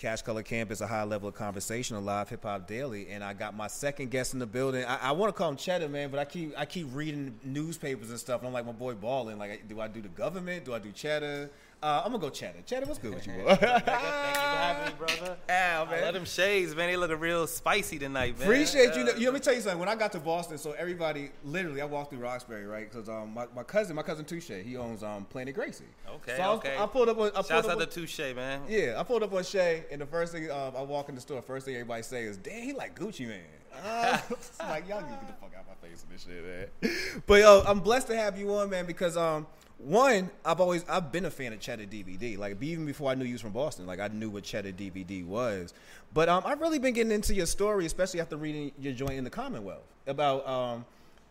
Cash Color Cannabis, a high level of conversation, a live hip hop daily, and I got my second guest in the building. I, I want to call him Cheddar, man, but I keep I keep reading newspapers and stuff, and I'm like, my boy balling. Like, do I do the government? Do I do Cheddar? Uh, I'm gonna go Cheddar. Cheddar, what's good with you, bro? Thank you for having me, brother. Yeah, I man. love them shades, man. They looking real spicy tonight, man. Appreciate you. Yeah. you. Let me tell you something. When I got to Boston, so everybody, literally, I walked through Roxbury, right? Because um, my, my cousin, my cousin Touche, he owns um Planet Gracie. Okay, so I, was, okay. I pulled up. On, I pulled Shouts up out on- to Touche, man. Yeah, I pulled up on Shay, and the first thing um, I walk in the store, first thing everybody say is, "Damn, he like Gucci Mane." Uh, like y'all need to get the fuck out my face and this shit, man. But yo, I'm blessed to have you on, man, because um, one, I've always I've been a fan of Cheddar DVD. Like even before I knew you was from Boston, like I knew what Cheddar DVD was. But um, I've really been getting into your story, especially after reading your joint in the Commonwealth about um,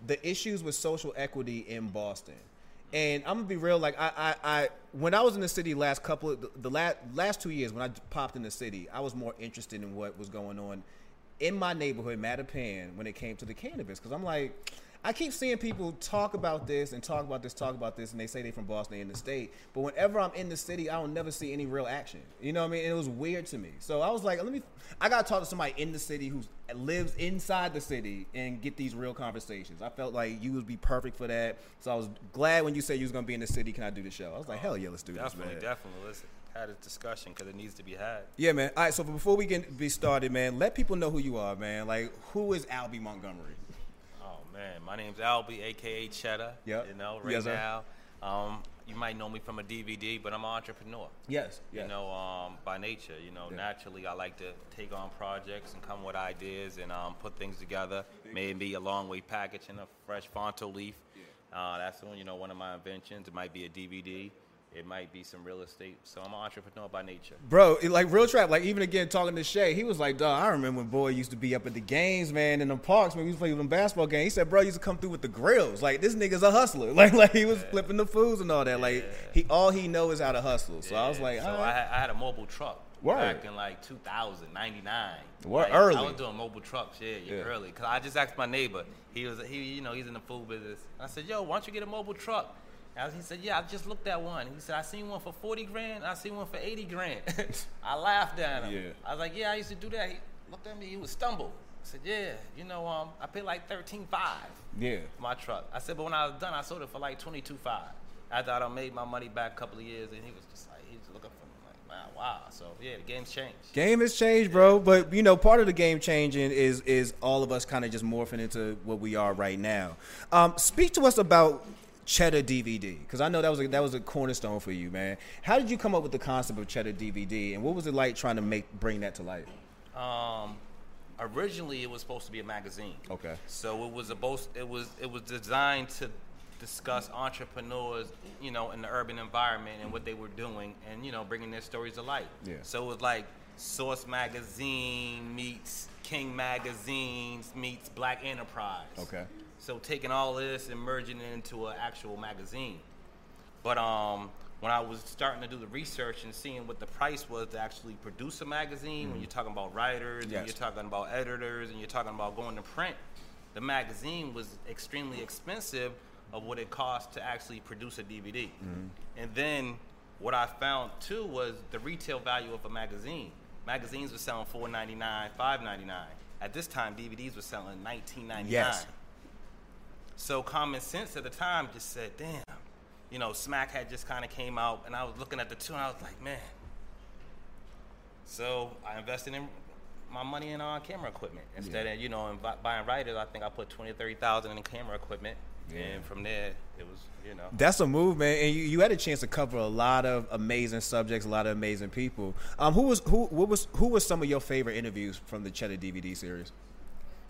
the issues with social equity in Boston. And I'm gonna be real. Like I, I, I when I was in the city last couple of the, the last last two years when I popped in the city, I was more interested in what was going on in my neighborhood, Mattapan, when it came to the cannabis. Because I'm like, I keep seeing people talk about this and talk about this, talk about this, and they say they're from Boston, they in the state. But whenever I'm in the city, I don't never see any real action. You know what I mean? And it was weird to me. So I was like, let me. I gotta talk to somebody in the city who lives inside the city and get these real conversations. I felt like you would be perfect for that. So I was glad when you said you was gonna be in the city. Can I do the show? I was like, hell yeah, let's do Definitely, this, man. definitely. Let's have this discussion because it needs to be had. Yeah, man. All right, so before we get be started, man, let people know who you are, man. Like, who is Albie Montgomery? Man, my name's Albie, aka Cheddar. Yep. You know, right Yes, now, um, you might know me from a DVD, but I'm an entrepreneur. Yes. You know, um, by nature, you know, Yeah. naturally, I like to take on projects and come with ideas and um, put things together. Maybe a long way package in a fresh Fronto leaf. Uh, that's one, you know, one of my inventions. It might be a DVD. It might be some real estate. So I'm an entrepreneur by nature. Bro, like real trap. Like even again talking to Shay, he was like, "Dog, I remember when boy used to be up at the games, man, in the parks when we used to play them basketball games." He said, "Bro, he used to come through with the grills. Like this nigga's a hustler. Like like he was flipping the foods and all that. Like he all he know is how to hustle." So I was Yeah, like, so I, had, I had a mobile truck Word. back in like 2000, 99. Word, Like, early. I was doing mobile trucks, yeah, yeah, Yeah. early. Cause I just asked my neighbor. He was, he, you know, he's in the food business. And I said, yo, why don't you get a mobile truck? He said, yeah, I just looked at one. He said, I seen one for 40 grand. I seen one for 80 grand. I laughed at him. Yeah. I was like, yeah, I used to do that. He looked at me. He was stumble. I said, yeah, you know, um, I paid like 13.5 yeah. for my truck. I said, but when I was done, I sold it for like 22.5. After I done made my money back a couple of years, and he was just like, he was looking for me like, wow, wow. So yeah, the game's changed. Game has changed, bro. But you know, part of the game changing is is all of us kind of just morphing into what we are right now. Um, speak to us about Cheddar DVD because I know that was a, that was a cornerstone for you, man. How did you come up with the concept of Cheddar DVD, and what was it like trying to make bring that to life? Um, originally, it was supposed to be a magazine. Okay. So it was supposed it was it was designed to discuss entrepreneurs, you know, in the urban environment and what they were doing, and you know, bringing their stories to light. Yeah. So it was like Source Magazine meets King Magazines meets Black Enterprise. Okay. So taking all this and merging it into an actual magazine. But um, when I was starting to do the research and seeing what the price was to actually produce a magazine, when you're talking about writers, Mm-hmm. Yes. and you're talking about editors, and you're talking about going to print, the magazine was extremely expensive of what it cost to actually produce a DVD. Mm-hmm. And then what I found too was the retail value of a magazine. Magazines were selling $4.99, $5.99. At this time, DVDs were selling $19.99. Yes. So common sense at the time just said, damn, you know, Smack had just kind of came out, and I was looking at the two, and I was like, man. So I invested in my money in uh, camera equipment instead of you know in buying writers. I think I put twenty, thirty thousand in camera equipment, and from there it was you know. That's a move, man. And you, you had a chance to cover a lot of amazing subjects, a lot of amazing people. Um, who was who? What was who was some of your favorite interviews from the Cheddar DVD series?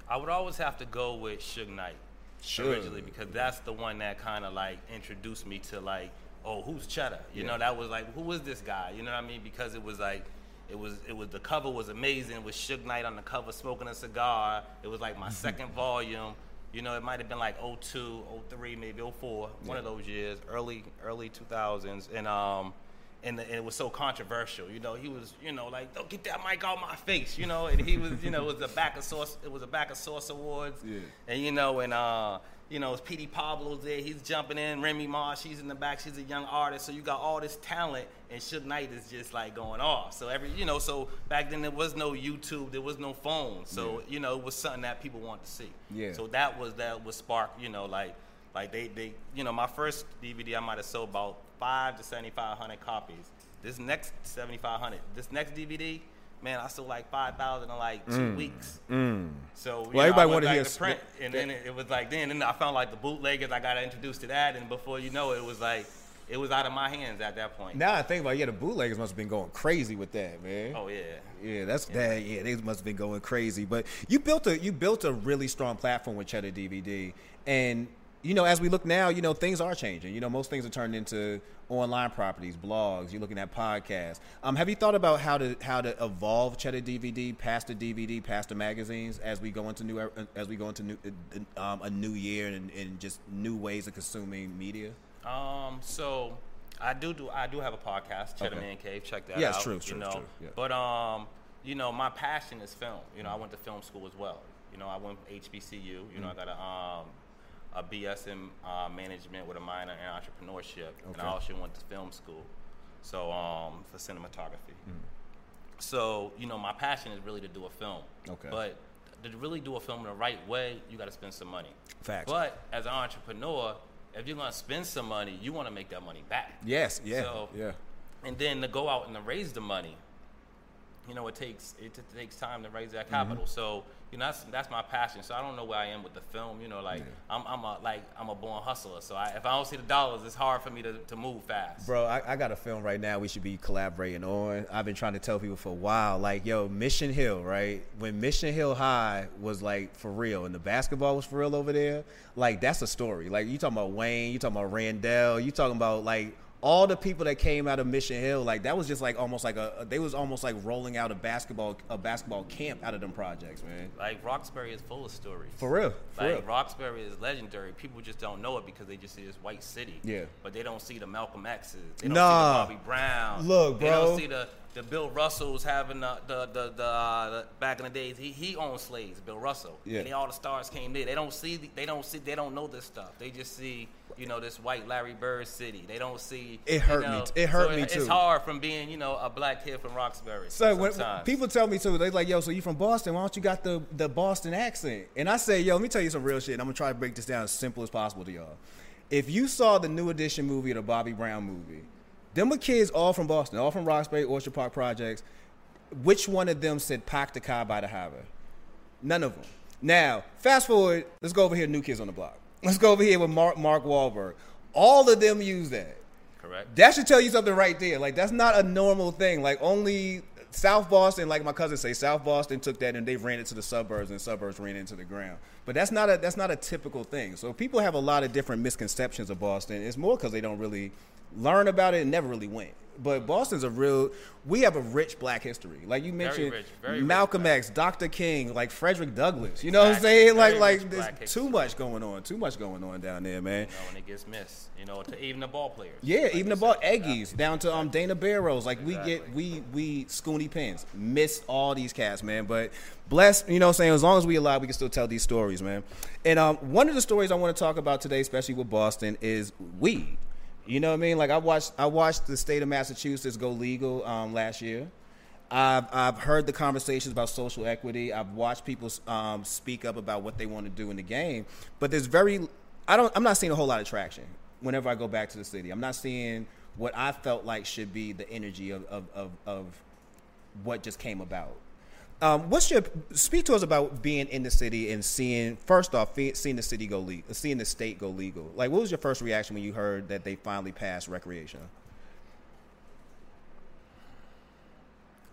I would always have to go with Suge Knight Suge. originally because that's the one that kind of like introduced me to like, oh, who's Cheddar? You Yeah. know, that was like, who is this guy? You know what I mean? Because it was like, it was it was the cover was amazing with Suge Knight on the cover smoking a cigar. It was like my second volume. You know, it might have been like 02, 03, maybe 04, one of those years, early early 2000s, and um. And, and it was so controversial, you know. He was, you know, like, "Don't get that mic out my face," you know. And he was, you know, it was a back of source. It was a back of source awards, Yeah. and you know, and uh, you know, it's Petey Pablo's there. He's jumping in. Remy Ma, she's in the back. She's a young artist. So you got all this talent, and Suge Knight is just like going off. So every, you know, so back then there was no YouTube, there was no phone. So you know, it was something that people wanted to see. Yeah. So that was that was spark. You know, like like they they you know my first DVD I might have sold about five to seventy five hundred copies. This next seventy five hundred. This next DVD. Man, I sold like five thousand in like two weeks. So you Mm. Well, know, everybody wanted to hear print, and then it, it was like then, and I found like the bootleggers. I got introduced to that, and before you know it, it was like it was out of my hands at that point. Now I think about it, yeah, the bootleggers must have been going crazy with that, man. Oh yeah, Yeah, that's that. Yeah, they must have been going crazy. But you built a you built a really strong platform with Cheddar DVD, and you know, as we look now, you know, things are changing. You know, most things are turned into online properties, blogs. You're looking at podcasts. Um, have you thought about how to how to evolve Cheddar DVD past the DVD, past the magazines, as we go into new er, as we go into new, um, a new year and, and just new ways of consuming media? Um, so I do do I do have a podcast, Cheddar Okay. Man Cave. Check that Yeah, out. it's true, you true, know. true, yeah. But um, you know, my passion is film. You know, I went to film school as well. You know, I went HBCU. You know, Mm-hmm. I got a um a BS in uh, management with a minor in entrepreneurship, and I also went to film school. So um, for cinematography. Mm. So you know, my passion is really to do a film. Okay. But to really do a film in the right way, you got to spend some money. Facts. But as an entrepreneur, if you're gonna spend some money, you want to make that money back. Yes. Yeah. So- yeah. And then to go out and to raise the money, you know, it takes it, t- takes time to raise that mm-hmm. capital. So you know, that's that's my passion. So I don't know where I am with the film. You know, like I'm I'm a like I'm a born hustler. So I, if I don't see the dollars, it's hard for me to, to move fast. Bro, I, I got a film right now we should be collaborating on. I've been trying to tell people for a while, like, yo, Mission Hill, right? When Mission Hill High was like for real and the basketball was for real over there, like that's a story. Like you talking about Wayne, you talking about Randall, you talking about like all the people that came out of Mission Hill, like that was just like almost like a they was almost like rolling out a basketball a basketball camp out of them projects, man. Like Roxbury is full of stories. For real. For Like real. Roxbury is legendary. People just don't know it because they just see this white city. Yeah. But they don't see the Malcolm X's. They don't Nah. see the Bobby Brown. Look, bro. They don't see the, the Bill Russells having the the the, the, uh, the back in the days. He he owned Slade's. Bill Russell. Yeah. And all the stars came there. They don't see. the- They don't see. They don't know this stuff. They just see. You know this white Larry Bird city. They don't see. It hurt me know, t- it hurt so me It's too. hard from being you know a black kid from Roxbury. So when, sometimes. people tell me too, they like, yo, so you from Boston? Why don't you got the, the Boston accent? And I say, yo, let me tell you some real shit. and I'm gonna try to break this down as simple as possible to y'all. If you saw the new edition movie, or the Bobby Brown movie, them were kids all from Boston, all from Roxbury, Orchard Park projects. Which one of them said "Pack the car by the highway"? None of them. Now, fast forward. Let's go over here. New Kids on the Block. Let's go over here with Mark Mark Wahlberg. All of them use that. correct. That should tell you something right there. Like that's not a normal thing. Like only South Boston, like my cousin say, South Boston took that and they ran it to the suburbs, and suburbs ran into the ground. But that's not a that's not a typical thing. So people have a lot of different misconceptions of Boston. It's more because they don't really learn about it and never really went. But Boston's a real. We have a rich Black history. Like you mentioned, rich, very Malcolm Black. X, Dr. King, like Frederick Douglass. You know what I'm saying? Like Very like there's too history. much going on. Too much going on down there, man. You know, when it gets missed, you know, to even the ball players. Yeah, Like even the ball. Eggies down to um Dana Barros. Like we get we we Scoonie Penns missed all these cats, man. But bless, you know, what I'm saying as long as we alive, we can still tell these stories, man. And um, one of the stories I want to talk about today, especially with Boston, is weed. You know what I mean? Like I watched I watched the state of Massachusetts go legal um, last year. I've, I've heard the conversations about social equity. I've watched people um, speak up about what they want to do in the game, but there's very I don't I'm not seeing a whole lot of traction whenever I go back to the city. I'm not seeing what I felt like should be the energy of of, of, of what just came about. Um, what's your speak to us about being in the city and seeing first off seeing the city go legal, seeing the state go legal? Like, what was your first reaction when you heard that they finally passed recreation?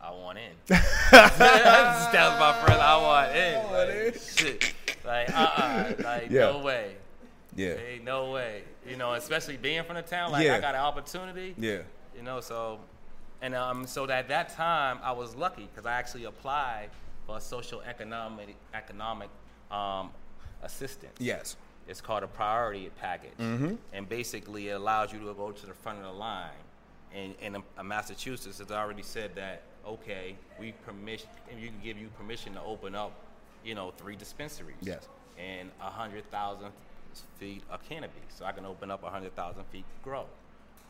I want in. that was my first. I want in. want like, in. Shit. Like uh uh Like Yeah. no way. Yeah, Ain't no way. You know, especially being from the town. Like Yeah. I got an opportunity. yeah, You know, so and um so at that time I was lucky because I actually applied for a social economic economic um assistance. yes, It's called a priority package, and basically it allows you to go to the front of the line. And in uh, Massachusetts, it's already said that okay, we permission, and you can give you permission to open up, you know, three dispensaries. Yes. And a hundred thousand feet of canopy, so I can open up 100,000 feet grow.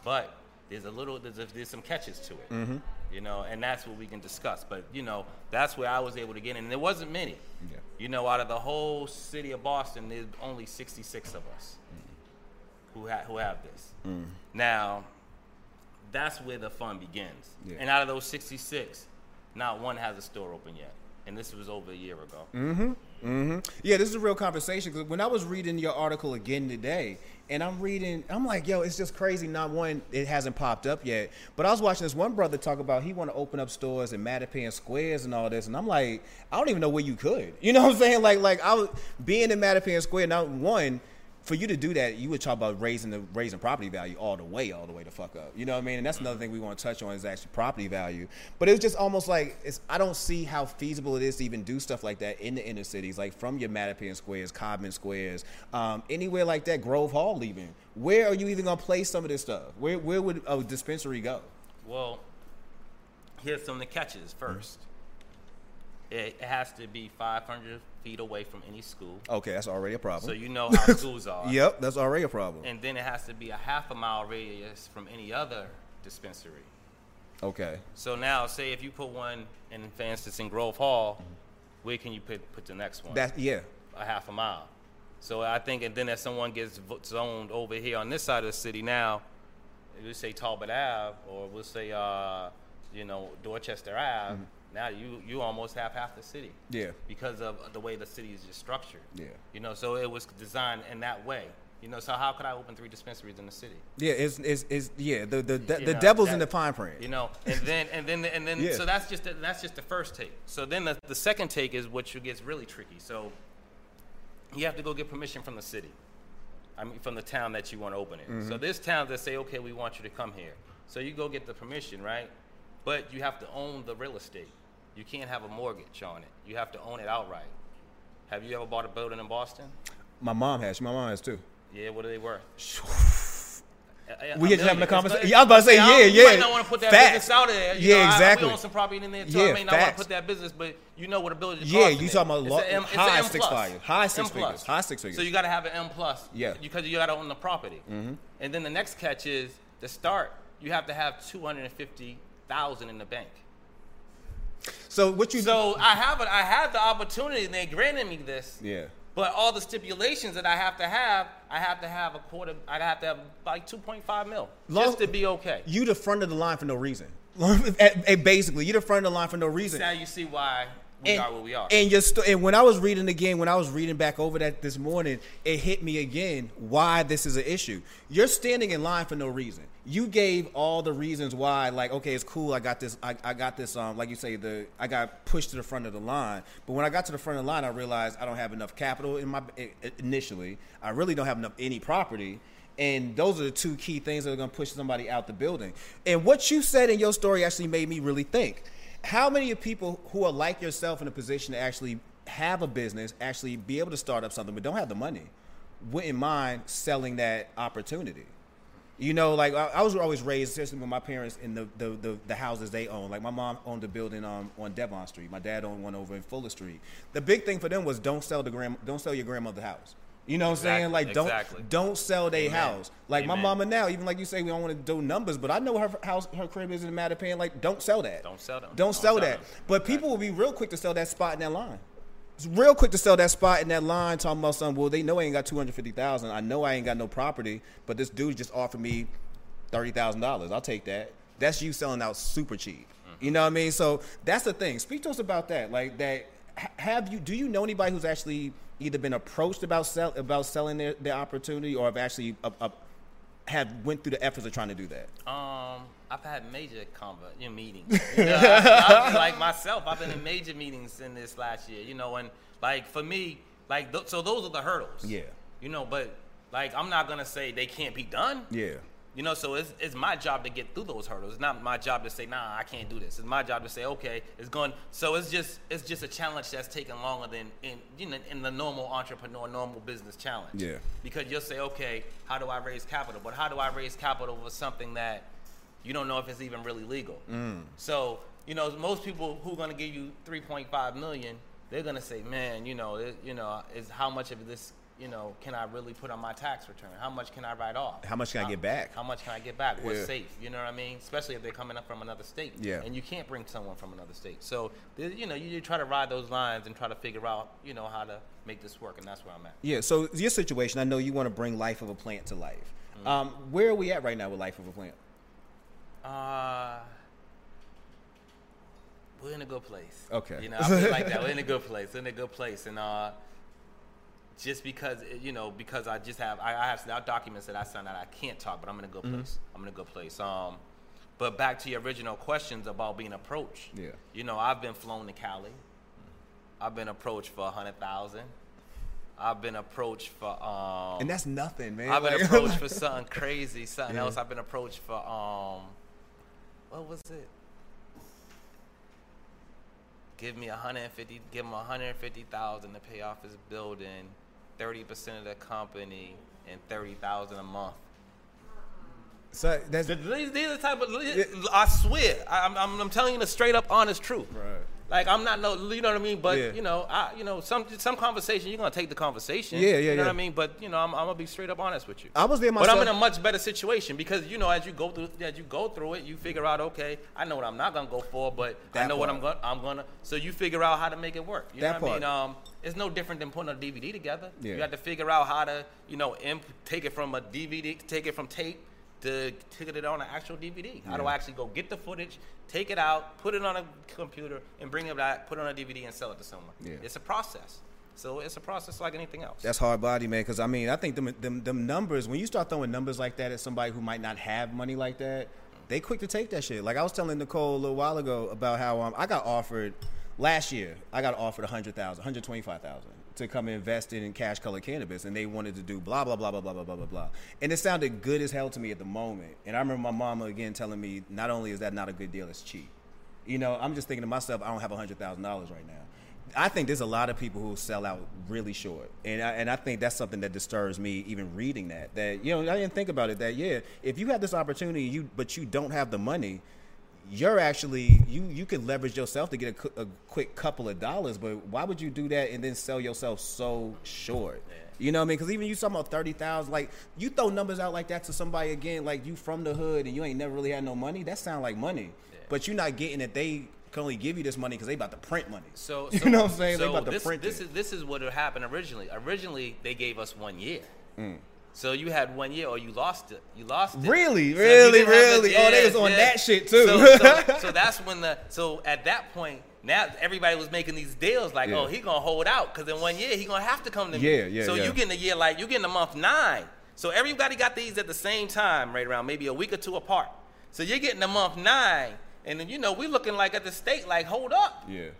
But there's a little, there's, a, there's some catches to it, Mm-hmm. you know, and that's what we can discuss. But you know, that's where I was able to get in, and there wasn't many. Yeah. You know, out of the whole city of Boston, there's only 66 of us who ha- who have this. Mm. Now, that's where the fun begins. Yeah. And out of those 66, not one has a store open yet. And this was over a year ago. Mm. Hmm. Mm hmm. Yeah, this is a real conversation. Because when I was reading your article again today, and I'm reading, I'm like, yo, it's just crazy. Not one, it hasn't popped up yet. But I was watching this one brother talk about he want to open up stores in Mattapan Squares and all this, and I'm like, I don't even know where you could. You know what I'm saying? Like, like I was being in Mattapan Square. Now, one. For you to do that, you would talk about raising the raising property value all the way, all the way to fuck up. You know what I mean? And that's another thing we want to touch on is actually property value. But it's just almost like it's I don't see how feasible it is to even do stuff like that in the inner cities, like from your Mattapan squares, Codman squares, um, anywhere like that, Grove Hall even. Where are you even gonna place some of this stuff? Where where would a dispensary go? Well, here's some of the catches first. It, has to be 500 feet away from any school. Okay, that's already a problem. So you know how schools are. Yep, that's already a problem. And then it has to be a half a mile radius from any other dispensary. okay. So now, say if you put one in, for instance, in Grove Hall, where can you put, put the next one? That yeah. a half a mile. So I think, and then if someone gets zoned over here on this side of the city now, we'll say Talbot Ave, or we'll say, uh, you know, Dorchester Ave. Now you you almost have half the city. Yeah. Because of the way the city is just structured. Yeah. You know, so it was designed in that way. You know, so how could I open three dispensaries in the city? Yeah, it's, it's, it's yeah, the the, the, the know, devil's that- in the fine print. You know, and then and then and then Yeah. so that's just the, that's just the first take. So then the, the second take is what gets really tricky. So you have to go get permission from the city. I mean, from the town that you want to open it. Mm-hmm. So this town that say, okay, we want you to come here. So you go get the permission, right? But you have to own the real estate. You can't have a mortgage on it. You have to own it outright. Have you ever bought a building in Boston? My mom has. My mom has too. Yeah, what are they worth? A- We just having a conversation. Yeah, I was about to say, I- yeah, You might not want to put that Facts. business out there. You Yeah, know, I- exactly. we own some property in there too. Yeah, I may not want to put that business, but you know what a building is. Yeah, you talking about lo- M- high six figures. High six figures. High six figures. So you got to have an M plus. Yeah. Because you got to own the property. Mm-hmm. And then the next catch is the start. You have to have two hundred and fifty thousand in the bank. So what you So I have it. I have the opportunity, and they granted me this. Yeah. But all the stipulations that I have to have, I have to have a quarter. I have to have like two point five mil Long- just to be okay. You the front of the line for no reason. Basically, you the front of the line for no reason. Now you see why we are where we are. And your sto- and when I was reading again, when I was reading back over that this morning, it hit me again why this is an issue. You're standing in line for no reason. You gave all the reasons why, like, okay, it's cool. I got this. I, I got this. Um, like you say, the I got pushed to the front of the line. But when I got to the front of the line, I realized I don't have enough capital in my initially. I really don't have enough any property. And those are the two key things that are going to push somebody out the building. And what you said in your story actually made me really think how many people who are like yourself in a position to actually have a business, actually be able to start up something, but don't have the money, wouldn't mind selling that opportunity? You know, like I, I was always raised, especially with my parents in the, the, the, the houses they own. Like my mom owned a building um, on Devon Street. My dad owned one over in Fuller Street. The big thing for them was don't sell the grand, don't sell your grandmother's house. You know what I'm saying? Like don't exactly. don't sell their house. Like my mama now, even like you say, we don't want to do numbers, but I know her house, her crib is in Mattapan. Like don't sell that. Don't sell them. Don't, Don't sell, sell that. them. But people will be real quick to sell that spot in that line. It's real quick to sell that spot in that line, talking about something. Well, they know I ain't got two hundred fifty thousand. I know I ain't got no property, but this dude just offered me thirty thousand dollars. I'll take that. That's you selling out super cheap. Mm-hmm. You know what I mean? So that's the thing. Speak to us about that. Like that. Have you? Do you know anybody who's actually either been approached about sell about selling their, their opportunity, or have actually uh, uh, have went through the efforts of trying to do that? Um, I've had major convo, you know, meetings. You know, I, I, like myself, I've been in major meetings in this last year. You know, and like for me, like th- so those are the hurdles. Yeah. You know, but like I'm not gonna say they can't be done. Yeah. You know, so it's, it's my job to get through those hurdles. It's not my job to say, nah, I can't do this. It's my job to say, okay, it's going. So it's just it's just a challenge that's taking longer than in you know in the normal entrepreneur, normal business challenge. Yeah. Because you'll say, okay, how do I raise capital? But how do I raise capital for something that you don't know if it's even really legal? Mm. So you know, most people who are going to give you 3.5 million, they're going to say, man, you know, it, you know, is how much of this you know, can I really put on my tax return? How much can I write off? How much can I get back? How much can I get back? What's Yeah. safe? You know what I mean? Especially if they're coming up from another state. Yeah. And you can't bring someone from another state. So, you know, you, you try to ride those lines and try to figure out, you know, how to make this work, and that's where I'm at. Yeah. So your situation, I know you want to bring life of a plant to life. Mm-hmm. Um, where are we at right now with life of a plant? Uh, we're in a good place. Okay. You know, I feel like that. We're in a good place. We're in a good place, and uh, just because you know, because I just have I, I have some documents that I signed that I can't talk, but I'm in a good Mm-hmm. place. I'm in a good place. Um, but back to your original questions about being approached. Yeah. You know, I've been flown to Cali. I've been approached for a hundred thousand. I've been approached for um. And that's nothing, man. I've been Like- approached for something crazy, something Yeah. else. I've been approached for um, what was it? Give me a hundred and fifty. Give him a hundred and fifty thousand to pay off his building, thirty percent of the company, and thirty thousand a month. so that's These, these are the type of. I swear, I'm, I'm, I'm telling you the straight up honest truth. Right. Like I'm not no, you know what I mean. But Yeah. you know, I, you know, some some conversation you're gonna take the conversation. Yeah, yeah, You know yeah. what I mean. But you know, I'm, I'm gonna be straight up honest with you. I was there But. I'm in a much better situation because you know, as you go through, as you go through it, you figure out, okay, I know what I'm not gonna go for, but I That know what. I'm gonna, I'm gonna. So you figure out how to make it work. You That know what part. I mean? Um, it's no different than putting a DVD together. Yeah. You have to figure out how to, you know, imp- take it from a DVD, take it from tape to take it on an actual DVD. How do I actually go get the footage, take it out, put it on a computer, and bring it back, put it on a DVD, and sell it to someone? Yeah. It's a process. So it's a process like anything else. That's hard body, man. Because I mean, I think them, them them numbers. When you start throwing numbers like that at somebody who might not have money like that, they quick to take that shit. Like I was telling Nicole a little while ago about how um, I got offered last year. I got offered a hundred thousand, hundred twenty five thousand to come invest in cash color cannabis, and they wanted to do blah blah blah blah blah blah blah blah blah. And it sounded good as hell to me at the moment. And I remember my mama again telling me, not only is that not a good deal, it's cheap. You know, I'm just thinking to myself, I don't have hundred thousand dollars right now. I think there's a lot of people who sell out really short, and I, and I think that's something that disturbs me even reading that. That you know, I didn't think about it. That yeah, if you have this opportunity, you but you don't have the money, you're actually you you could leverage yourself to get a, a quick couple of dollars. But why would you do that and then sell yourself so short? You know what I mean? Because even you talking about thirty thousand, like you throw numbers out like that to somebody again, like you from the hood and you ain't never really had no money. That sound like money, but you're not getting that they can only give you this money because they about to print money. So, you know what I'm saying? So they about to this, print this it. is this is what happened originally. Originally, they gave us one year. Mm. So you had one year, or you lost it. You lost it. Really? So Really? it- Really? Oh, they was on that shit, too. So, so, so that's when the so at that point now everybody was making these deals like, oh, Yeah. oh, he gonna hold out because in one year he gonna have to come to Yeah, me. yeah, So yeah. you getting a year like you getting a month nine. So everybody got these at the same time, right around maybe a week or two apart. So you're getting a month nine, and then you know we looking like at the state like, hold up Yeah.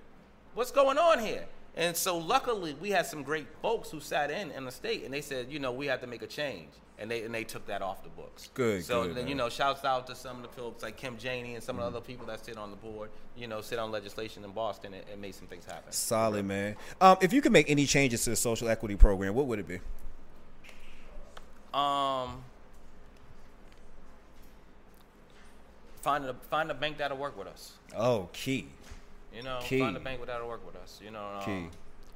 what's going on here? And so luckily we had some great folks who sat in in the state and they said, you know, we have to make a change. And they and they took that off the books. Good, So good, then you know, shouts out to some of the folks like Kim Janey and some of the other people that sit on the board, you know, sit on legislation in Boston and, and made some things happen. Solid, man. Um, if you could make any changes to the social equity program, what would it be? Um find a find a bank that'll work with us. Oh, key. You know, Key. find a bank that'll work with us. You know, um, Key.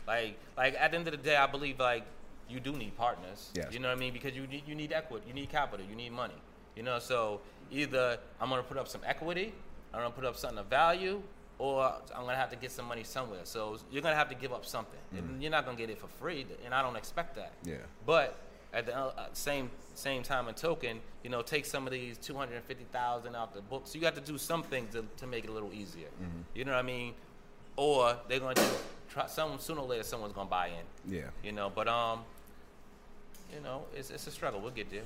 like like at the end of the day, I believe like you do need partners. Yes. You know what I mean? Because you need you need equity, you need capital, you need money. You know, so either I'm gonna put up some equity, I'm gonna put up something of value, or I'm gonna have to get some money somewhere. So you're gonna have to give up something, and you're not gonna get it for free. And I don't expect that. Yeah. But at the uh, same same time and token, you know, take some of these two hundred and fifty thousand out the book. So you got to do something to, to make it a little easier. You know what I mean? Or they're going to try. Some sooner or later, someone's going to buy in. Yeah. You know, but um, you know, it's it's a struggle. We'll get there.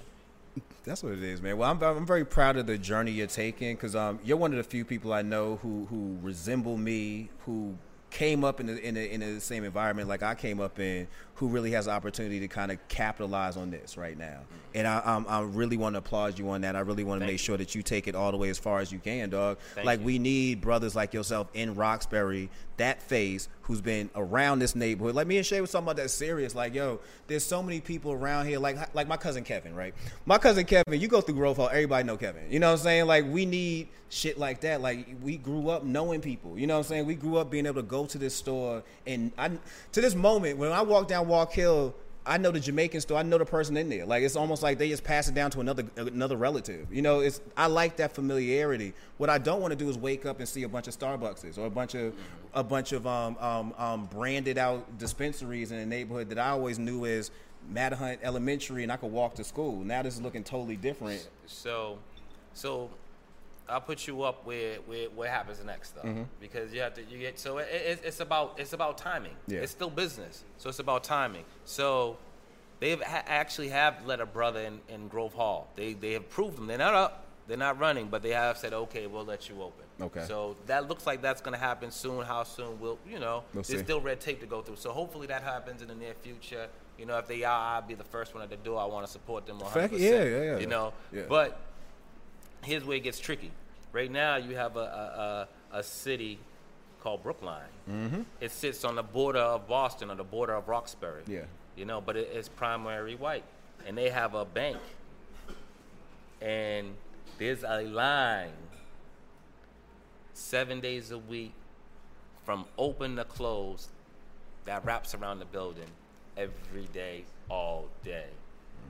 That's what it is, man. Well, I'm, I'm very proud of the journey you're taking because um, you're one of the few people I know who who resemble me, who came up in the, in the in the same environment like I came up in, who really has the opportunity to kind of capitalize on this right now. Mm-hmm. And I I'm, I really want to applaud you on that. I really want to make you. sure that you take it all the way as far as you can, dog. Thank like you. we need brothers like yourself in Roxbury, that face who's been around this neighborhood. Like me and Shay was talking about that serious. Like, yo, there's so many people around here. Like, like my cousin Kevin, right? My cousin Kevin. You go through Grove Hall, everybody know Kevin. You know what I'm saying? Like, we need shit like that. Like, we grew up knowing people. You know what I'm saying? We grew up being able to go to this store, and I to this moment when I walk down Walk Hill. I know the Jamaican store. I know the person in there. Like it's almost like they just pass it down to another another relative. You know, it's I like that familiarity. What I don't want to do is wake up and see a bunch of Starbucks or a bunch of a bunch of um, um, um, branded out dispensaries in a neighborhood that I always knew as Mattahunt Elementary, and I could walk to school. Now this is looking totally different. So, so I'll put you up where, where what happens next though, Mm-hmm. because you have to you get so it, it, it's about it's about timing. Yeah. It's still business, so it's about timing. So they've ha- actually have let a brother in, in Grove Hall. They they have proved them. They're not up, they're not running, but they have said okay, we'll let you open. Okay. So that looks like that's going to happen soon. How soon? We'll you know We'll there's see. still red tape to go through. So hopefully that happens in the near future. You know, if they are, I'll be the first one at the door. I want to support them 100%. Fact- yeah, yeah, yeah. You know, Yeah. but here's where it gets tricky. Right now, you have a a, a, a city called Brookline. Mm-hmm. It sits on the border of Boston, on the border of Roxbury. Yeah. You know, but it, it's primary white, and they have a bank, and there's a line seven days a week from open to close that wraps around the building every day, all day.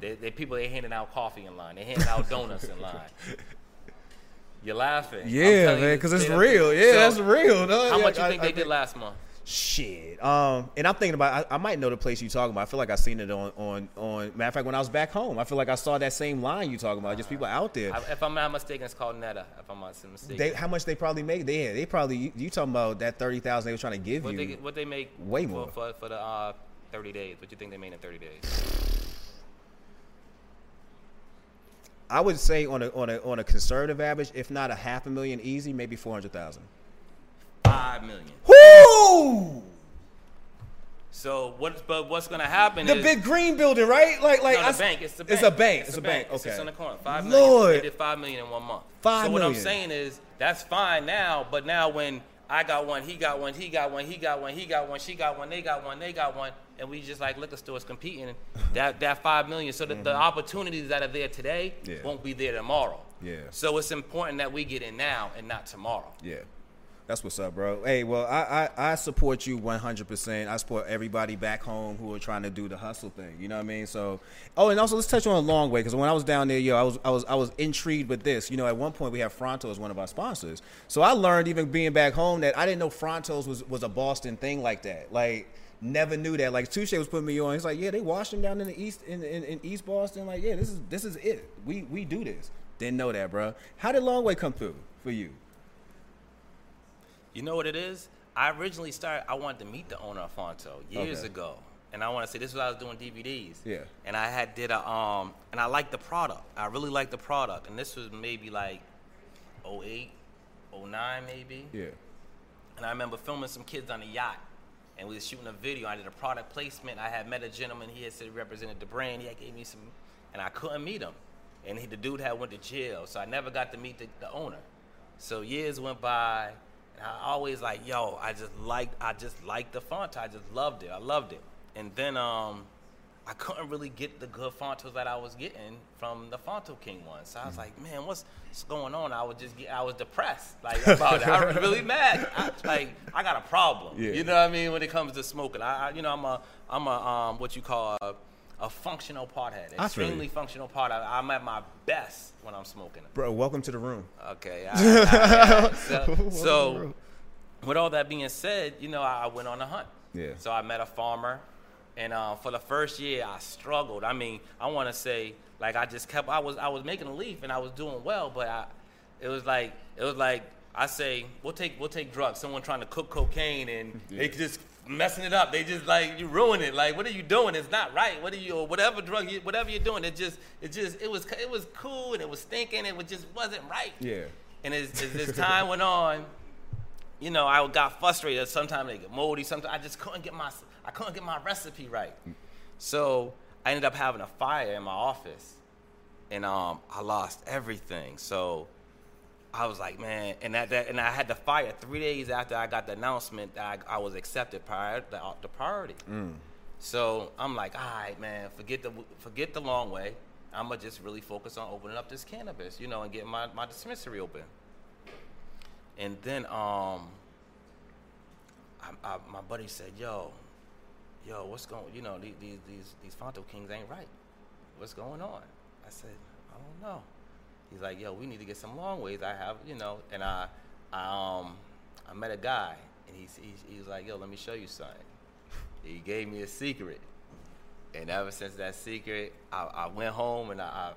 They, they people they handing out coffee in line. They handing out donuts in line. You're laughing. Yeah, man, because it's real. Yeah, So, that's real. dog. How Yeah, much you I- think I they did last month? Shit. Um, and I'm thinking about. I, I might know the place you talking about. I feel like I seen it on on on. Matter of fact, when I was back home, I feel like I saw that same line you talking about. Just people out there. I, if I'm not mistaken, it's called NETA. If I'm not mistaken. They how much they probably make? They they probably you, you talking about that thirty thousand they were trying to give what you. they what they make Way for, more. for, for the uh, 30 days. What you think they made in 30 days? I would say on a on a on a conservative average, if not a half a million easy, maybe four hundred thousand. Five million. Whoo! So what? But what's gonna happen The is big green building, right? Like like no, the s- bank. It's the bank. It's a bank. It's, a bank. It's Okay. just on the corner. Five million. Lord. They did five million in one month. Five so what I'm saying is that's fine now, but now when I got one, he got one, he got one, he got one, he got one, she got one, they got one, they got one, and we just like liquor stores competing. That that five million. So that the opportunities that are there today Mm-hmm. Yeah. won't be there tomorrow. Yeah. So it's important that we get in now and not tomorrow. Yeah. That's what's up, bro. Hey, well, I, I, I support you 100%. I support everybody back home who are trying to do the hustle thing. You know what I mean? So, oh, and also let's touch on a long way because when I was down there, yo, I was I was I was intrigued with this. You know, at one point we had Fronto as one of our sponsors. So I learned even being back home that I didn't know Frontos was was a Boston thing like that. Like. Never knew that. Like Touche was putting me on. He's like, yeah, they wash them down in the east in, in, in East Boston. Like, yeah, this is this is it. We we do this. Didn't know that, bro. How did Long Way come through for you? You know what it is? I originally started. I wanted to meet the owner of Fronto years Okay. ago, and I want to say this was I was doing DVDs. Yeah. And I had did a um, and I liked the product. I really liked the product, and this was maybe like 08, 09 maybe. Yeah. And I remember filming some kids on a yacht, and we was shooting a video. I did a product placement. I had met a gentleman. He had said he represented the brand. He had gave me some, and I couldn't meet him. And he, the dude had went to jail, so I never got to meet the, the owner. So years went by, and I always like, yo, I just liked, I just liked the font. I just loved it. I loved it. And then um, I couldn't really get the good frontos that I was getting from the Fronto King one. So I was like, man, what's, what's going on? I was just get, I was depressed like about it. I was really mad. I, like I got a problem. Yeah. You know what I mean? When it comes to smoking, I, I you know I'm a I'm a um, what you call a, a functional pothead. Extremely functional pot. I, I'm at my best when I'm smoking. Bro, welcome to the room. Okay. all right, all right, all right. So, so room. with all that being said, you know, I, I went on a hunt. Yeah. So I met a farmer, and uh, for the first year, I struggled. I mean, I want to say, like, I just kept. I was I was making a leaf, and I was doing well, but I, it was like it was like I say, we'll take we'll take drugs. Someone trying to cook cocaine, and they just messing it up. They just like you ruin it. Like, what are you doing? It's not right. What are you? Or whatever drug, you, whatever you're doing, it just it just it was it was cool, and it was stinking. It was just wasn't right. Yeah. And as, as, as time went on, you know, I got frustrated. Sometimes they get moldy. Sometimes I just couldn't get my I couldn't get my recipe right. So I ended up having a fire in my office, and um, I lost everything. So I was like, man, and that, that and I had the fire three days after I got the announcement that I, I was accepted prior the, the priority. So I'm like, all right, man, forget the forget the long way. I'm gonna just really focus on opening up this cannabis, you know, and getting my, my dispensary open. And then um, I, I, my buddy said, yo, yo, what's going? You know, these these these, these Fronto Kings ain't right. What's going on? I said, I don't know. He's like, yo, we need to get some long ways. I have, you know, and I, I um, I met a guy, and he's he's, he's like, yo, let me show you something. He gave me a secret, and ever since that secret, I, I went home and I.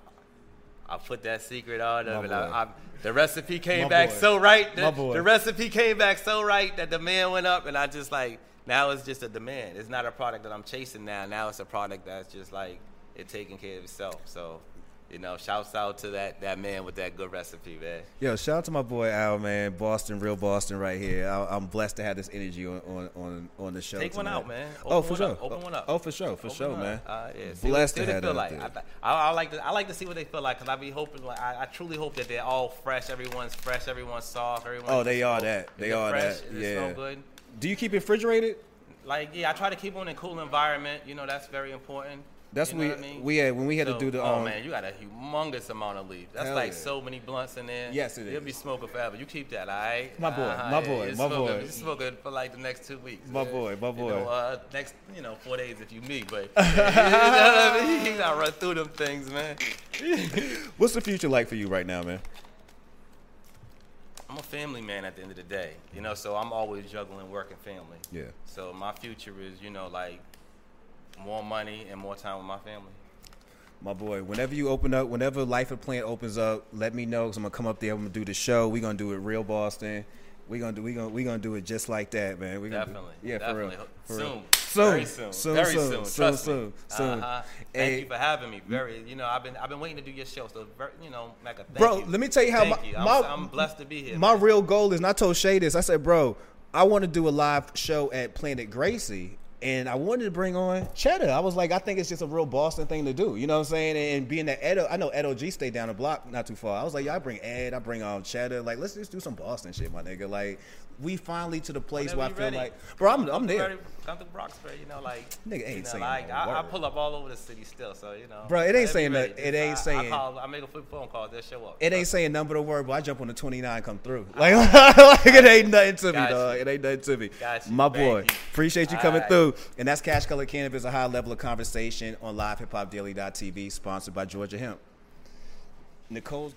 I put that secret on him, and. I, I, the recipe came My back boy. so right. The, the recipe came back so right that the man went up, and I just like now it's just a demand. It's not a product that I'm chasing now. Now it's a product that's just like it taking care of itself. So, you know, shouts out to that that man with that good recipe, man. Yo, shout out to my boy Al, man. Boston, real Boston, right here. I, I'm blessed to have this energy on on on, on the show. Take one out, man. oh, for sure. up. Open one up. Oh, for sure, for Open sure, one man. Uh, yeah. See Blessed what, to see have what that they feel out like. there. I, I, I like to I like to see what they feel like because I be hoping like I, I truly hope that they're all fresh. Everyone's fresh. Everyone's soft. Everyone. Oh, they are that. They are fresh? that. Is it Yeah. smell good? Do you keep it refrigerated? Like yeah, I try to keep them in a cool environment. You know that's very important. That's you we know what I mean? we had when we had So- to do the oh um, man, you got a humongous amount of leaf. That's like yeah. so many blunts in there. Yes, it You'll is. be smoking forever. You keep that, all right? My boy, Uh-huh, my boy, you my smoking- boy. You smoking for like the next two weeks. My man. boy, my You boy. know, uh, next, you know, four days if you meet, but you know what I mean? You gotta run through them things, man. What's the future like for you right now, man? I'm a family man at the end of the day, you know, so I'm always juggling work and family. Yeah. So my future is, you know, like more money and more time with my family. My boy, whenever you open up, whenever Life of Plant opens up, let me know because I'm gonna come up there. I'm gonna do the show. We're gonna do it real Boston. We're gonna do we gonna we gonna do it just like that, man. We gonna do- Definitely. yeah, definitely. for real. For soon. real. Soon. Very soon. Soon, Very soon, soon. soon, Trust soon, me. soon. Uh-huh. Thank Hey. you for having me. Very, you know, I've been I've been waiting to do your show. So, very, you know, Mecca, thank you. Bro, you. let me tell you how Thank my- you. I'm, my- I'm blessed to be here. My man. real goal is, and I told Shay this. I said, bro, I want to do a live show at Planet Gracie, and I wanted to bring on Cheddar. I was like, I think it's just a real Boston thing to do. You know what I'm saying? And being that Ed, I know Ed OG stayed down the block not too far. I was like, I bring Ed, I bring um Cheddar. Like, let's just do some Boston shit, my nigga. Like, we finally to the place Whenever where I feel ready. like, bro, I'm, I'm there. Come to Roxbury, you know, like Nigga ain't you know, saying like no I, I pull up all over the city still, so you know. Bro, it ain't saying that- it ain't I, saying- I, call, I make a flip phone call, they'll show up. It ain't saying number the word, but I jump on the 29, come through. Like, like it ain't nothing to me, you. dog. It ain't nothing to me. My boy, you. appreciate you coming Alright. through. And that's Cash Color Cannabis, a high level of conversation on livehiphopdaily.tv, sponsored by Georgia Hemp. Nicole's